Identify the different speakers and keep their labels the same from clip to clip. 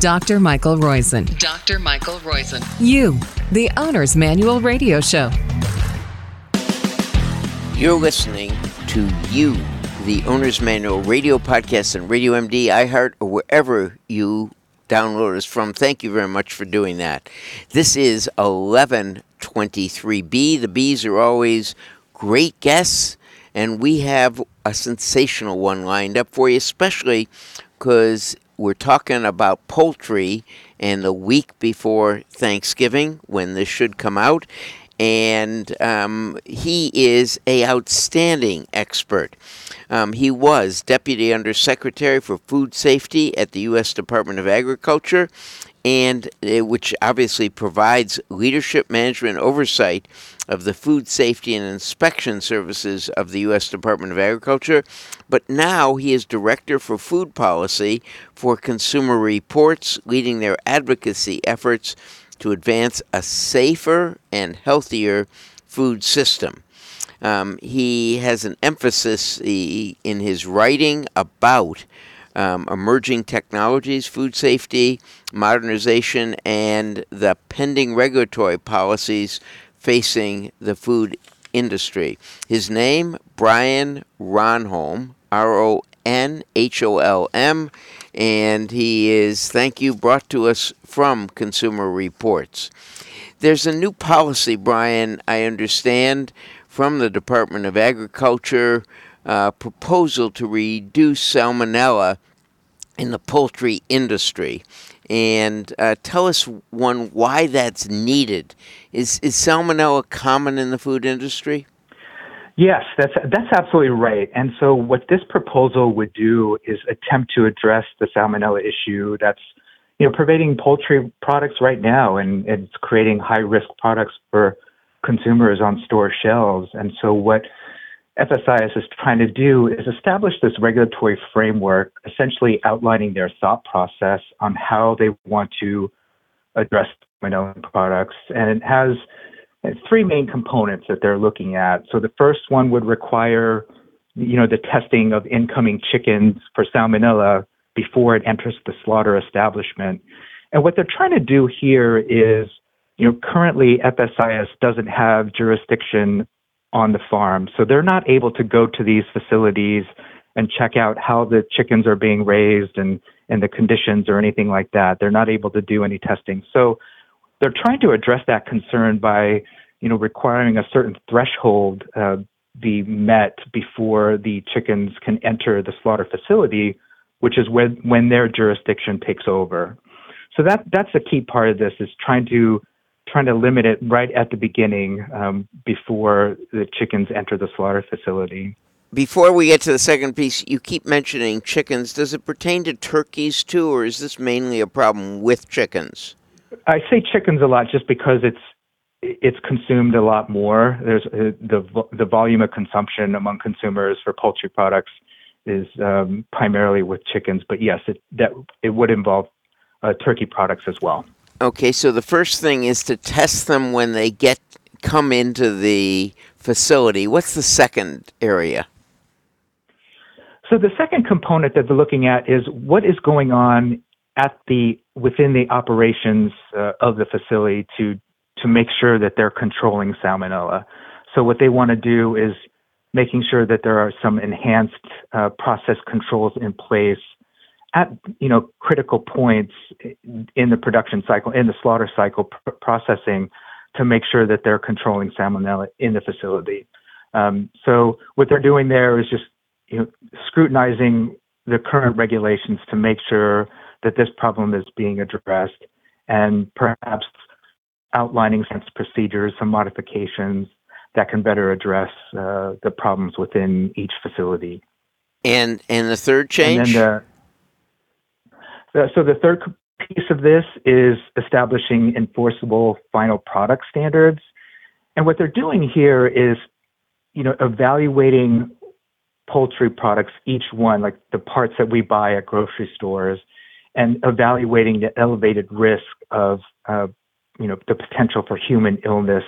Speaker 1: Dr. Michael Roizen.
Speaker 2: Dr. Michael Roizen.
Speaker 1: You, the Owner's Manual Radio Show.
Speaker 3: You're listening to You, the Owner's Manual radio podcast and Radio MD, iHeart, or wherever you download us from. Thank you very much for doing that. This is 1123B. The B's are always great guests, and we have a sensational one lined up for you, especially because we're talking about poultry and the week before Thanksgiving when this should come out. And um, he is a outstanding expert. Um, he was Deputy Undersecretary for Food Safety at the U.S. Department of Agriculture, and uh, which obviously provides leadership, management, oversight of the food safety and inspection services of the U.S. Department of Agriculture. But now he is Director for Food Policy for Consumer Reports, leading their advocacy efforts to advance a safer and healthier food system. Um, he has an emphasis in his writing about um, emerging technologies, food safety, modernization, and the pending regulatory policies facing the food industry. His name, Brian Ronholm, R O N H O L M, and he is, thank you, brought to us from Consumer Reports. There's a new policy, Brian, I understand, from the Department of Agriculture uh, proposal to reduce salmonella in the poultry industry. And uh, tell us, one, why that's needed. Is, is salmonella common in the food industry?
Speaker 4: Yes, that's that's absolutely right. And so, what this proposal would do is attempt to address the salmonella issue that's you know pervading poultry products right now, and it's creating high risk products for consumers on store shelves. And so, what FSIS is trying to do is establish this regulatory framework, essentially outlining their thought process on how they want to address salmonella products. And it has three main components that they're looking at. So the first one would require, you know, the testing of incoming chickens for salmonella before it enters the slaughter establishment. And what they're trying to do here is you know, currently FSIS doesn't have jurisdiction on the farm, so they're not able to go to these facilities and check out how the chickens are being raised and and the conditions or anything like that. They're not able to do any testing. So they're trying to address that concern by, you know, requiring a certain threshold uh, be met before the chickens can enter the slaughter facility, which is when when their jurisdiction takes over. So that that's a key part of this is trying to trying to limit it right at the beginning um, before the chickens enter the slaughter facility.
Speaker 3: Before we get to the second piece, you keep mentioning chickens. Does it pertain to turkeys too, or is this mainly a problem with chickens?
Speaker 4: I say chickens a lot just because it's it's consumed a lot more. There's uh, the the volume of consumption among consumers for poultry products is um, primarily with chickens, but yes, it that it would involve uh, turkey products as well.
Speaker 3: Okay, so the first thing is to test them when they get come into the facility. What's the second area?
Speaker 4: So the second component that they're looking at is what is going on at the within the operations uh, of the facility to to make sure that they're controlling salmonella. So what they want to do is making sure that there are some enhanced uh, process controls in place at you know critical points in the production cycle, in the slaughter cycle pr- processing, to make sure that they're controlling salmonella in the facility. Um, so what they're doing there is just you know, scrutinizing the current regulations to make sure that this problem is being addressed, and perhaps outlining some procedures, some modifications that can better address uh, the problems within each facility.
Speaker 3: And and the third change.
Speaker 4: And then the, so the third piece of this is establishing enforceable final product standards. And what they're doing here is, you know, evaluating poultry products, each one, like the parts that we buy at grocery stores, and evaluating the elevated risk of, uh, you know, the potential for human illness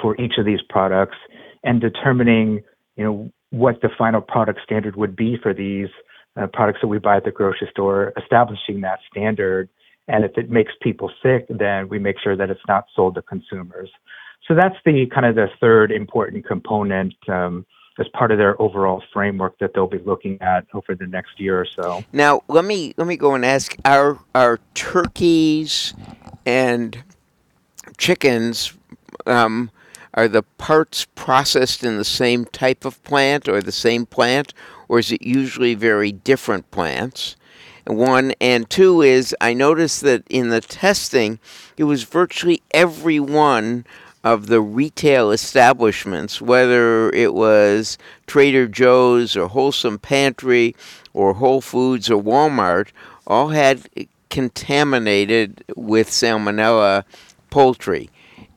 Speaker 4: for each of these products, and determining, you know, what the final product standard would be for these uh, products that we buy at the grocery store, establishing that standard. And if it makes people sick, then we make sure that it's not sold to consumers. So that's the kind of the third important component um, as part of their overall framework that they'll be looking at over the next year or so.
Speaker 3: Now, let me let me go and ask: Are are turkeys and chickens um, are the parts processed in the same type of plant or the same plant, or is it usually very different plants? One and two is I noticed that in the testing, it was virtually every one of the retail establishments, whether it was Trader Joe's or Wholesome Pantry or Whole Foods or Walmart, all had contaminated with salmonella poultry.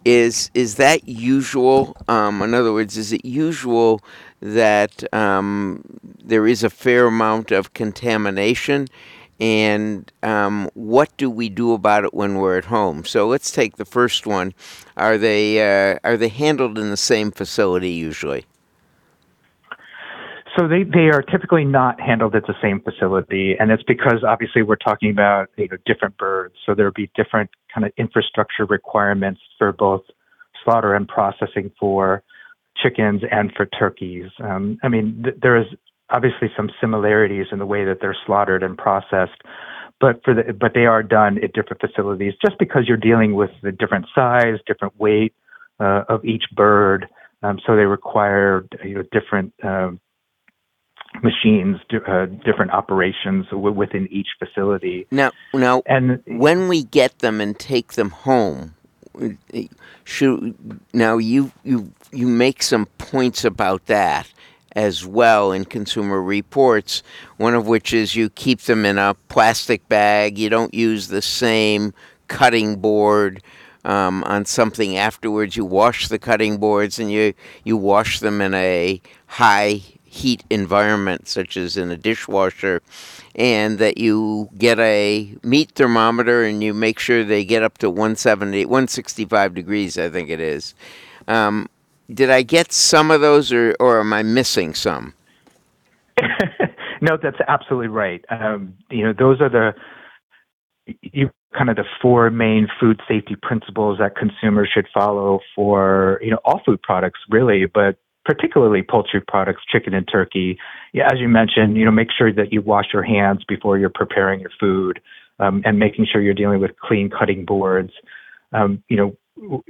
Speaker 3: Is is that usual? Um, in other words, is it usual that um, there is a fair amount of contamination? and um, what do we do about it when we're at home? So let's take the first one. Are they uh, are they handled in the same facility usually?
Speaker 4: So they, they are typically not handled at the same facility, and it's because obviously we're talking about you know different birds. So there would be different kind of infrastructure requirements for both slaughter and processing for chickens and for turkeys. Um, I mean, th- there is obviously some similarities in the way that they're slaughtered and processed, but for the but they are done at different facilities just because you're dealing with the different size, different weight uh, of each bird. Um, so they require you know different uh, machines, uh, different operations w- within each facility.
Speaker 3: Now, now, and when we get them and take them home, should now you you you make some points about that as well in Consumer Reports, one of which is you keep them in a plastic bag. You don't use the same cutting board um, on something afterwards. You wash the cutting boards and you, you wash them in a high heat environment, such as in a dishwasher, and that you get a meat thermometer and you make sure they get up to 170, 165 degrees, I think it is. Um, did I get some of those, or or am I missing some?
Speaker 4: no, that's absolutely right. Um, you know, those are the you kind of the four main food safety principles that consumers should follow for you know all food products, really, but particularly poultry products, chicken and turkey. Yeah, as you mentioned, you know, make sure that you wash your hands before you're preparing your food, um, and making sure you're dealing with clean cutting boards. Um, you know,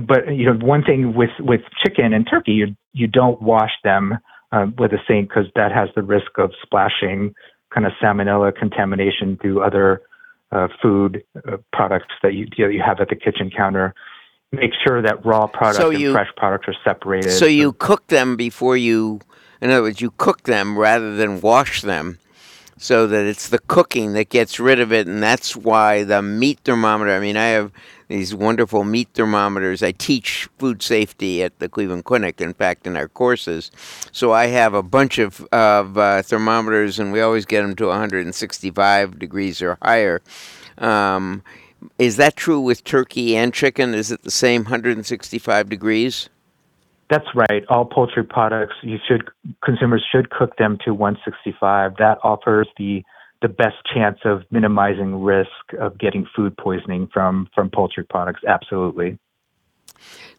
Speaker 4: but you know, one thing with with chicken and turkey, you you don't wash them uh, with a sink because that has the risk of splashing kind of salmonella contamination through other uh, food uh, products that you you, know, you have at the kitchen counter. Make sure that raw products so you, and fresh products are separated.
Speaker 3: So you cook them before you, in other words, you cook them rather than wash them so that it's the cooking that gets rid of it, and that's why the meat thermometer. I mean, I have these wonderful meat thermometers. I teach food safety at the Cleveland Clinic, in fact, in our courses. So I have a bunch of, of uh, thermometers, and we always get them to 165 degrees or higher. Um, is that true with turkey and chicken? Is it the same 165 degrees?
Speaker 4: That's right. All poultry products, you should consumers should cook them to 165. That offers the the best chance of minimizing risk of getting food poisoning from from poultry products. Absolutely.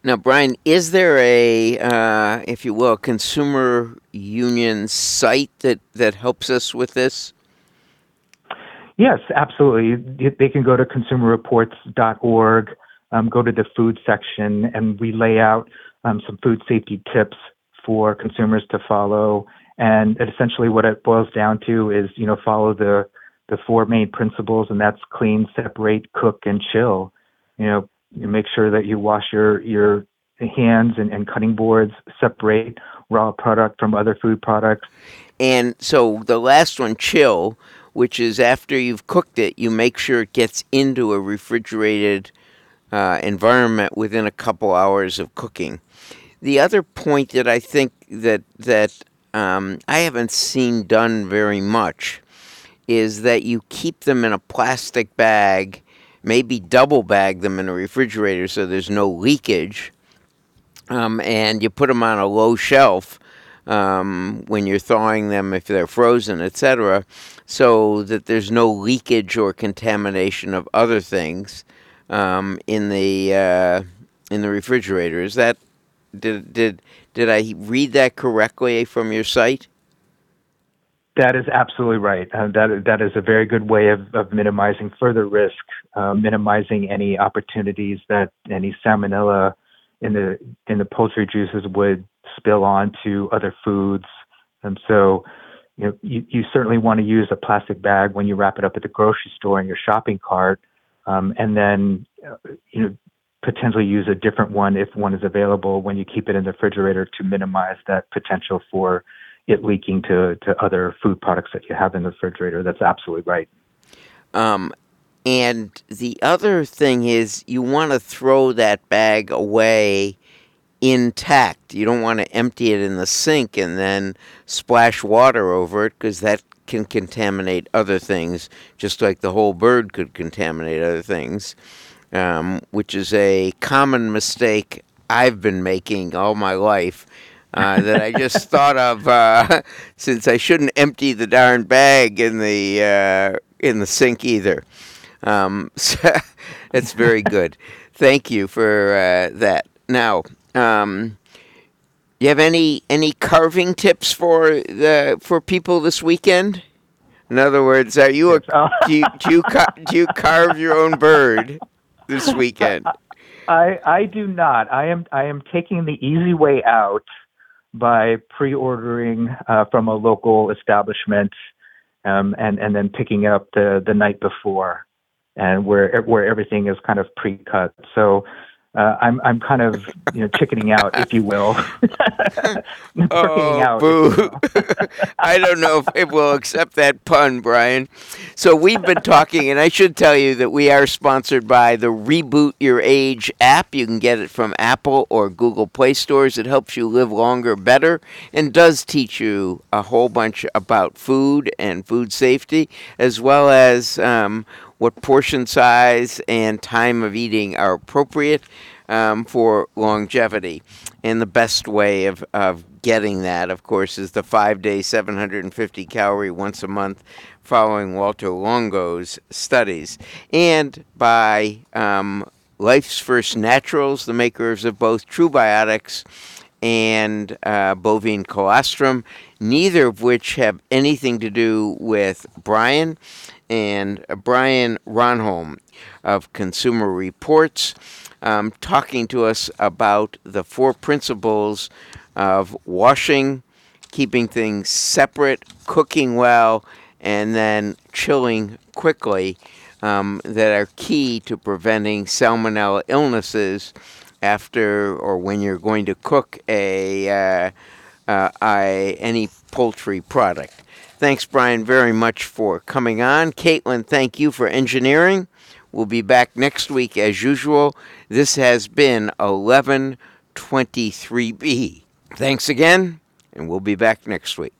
Speaker 3: Now, Brian, is there a, uh, if you will, consumer union site that, that helps us with this?
Speaker 4: Yes, absolutely. They can go to consumerreports.org, um, go to the food section, and we lay out um, some food safety tips for consumers to follow. And essentially, what it boils down to is, you know, follow the the four main principles, and that's clean, separate, cook, and chill. You know, you make sure that you wash your your hands and, and cutting boards, separate raw product from other food products.
Speaker 3: And so the last one, chill, which is after you've cooked it, you make sure it gets into a refrigerated uh, environment within a couple hours of cooking. The other point that I think that that um, I haven't seen done very much is that you keep them in a plastic bag, maybe double bag them in a refrigerator so there's no leakage, um, and you put them on a low shelf um, when you're thawing them if they're frozen, etc., so that there's no leakage or contamination of other things um, in the uh, in the refrigerator. Is that did did did I read that correctly from your site?
Speaker 4: That is absolutely right. Uh, that that is a very good way of, of minimizing further risk, uh, minimizing any opportunities that any salmonella in the in the poultry juices would spill on to other foods. And so, you know, you, you certainly want to use a plastic bag when you wrap it up at the grocery store in your shopping cart, and then uh, potentially use a different one if one is available when you keep it in the refrigerator to minimize that potential for it leaking to, to other food products that you have in the refrigerator. That's absolutely right.
Speaker 3: Um, and the other thing is, you want to throw that bag away intact. You don't want to empty it in the sink and then splash water over it because that can contaminate other things, just like the whole bird could contaminate other things, um, which is a common mistake I've been making all my life uh, that I just thought of uh, since I shouldn't empty the darn bag in the uh, in the sink either. Um, so that's very good. Thank you for uh, that. Now, um, you have any any carving tips for the for people this weekend? In other words, are you a, do you do you, do you carve your own bird this weekend?
Speaker 4: I I do not. I am I am taking the easy way out by pre-ordering uh, from a local establishment um, and and then picking it up the the night before, and where where everything is kind of pre-cut. So uh, I'm I'm kind of you know chickening out, if you will.
Speaker 3: oh, out, boo! I don't know if it will accept that pun, Brian. So we've been talking, and I should tell you that we are sponsored by the Reboot Your Age app. You can get it from Apple or Google Play stores. It helps you live longer, better, and does teach you a whole bunch about food and food safety, as well as um, what portion size and time of eating are appropriate um, for longevity. And the best way of, of getting that, of course, is the five day, 750 calorie once a month following Valter Longo's studies. And by um, Life's First Naturals, the makers of both TruBiotics and uh, bovine colostrum, neither of which have anything to do with Brian and Brian Ronholm of Consumer Reports, um, talking to us about the four principles of washing, keeping things separate, cooking well, and then chilling quickly um, that are key to preventing salmonella illnesses after or when you're going to cook a, uh, uh, a any poultry product. Thanks, Brian, very much for coming on. Caitlin, thank you for engineering. We'll be back next week as usual. This has been 1123B. Thanks again, and we'll be back next week.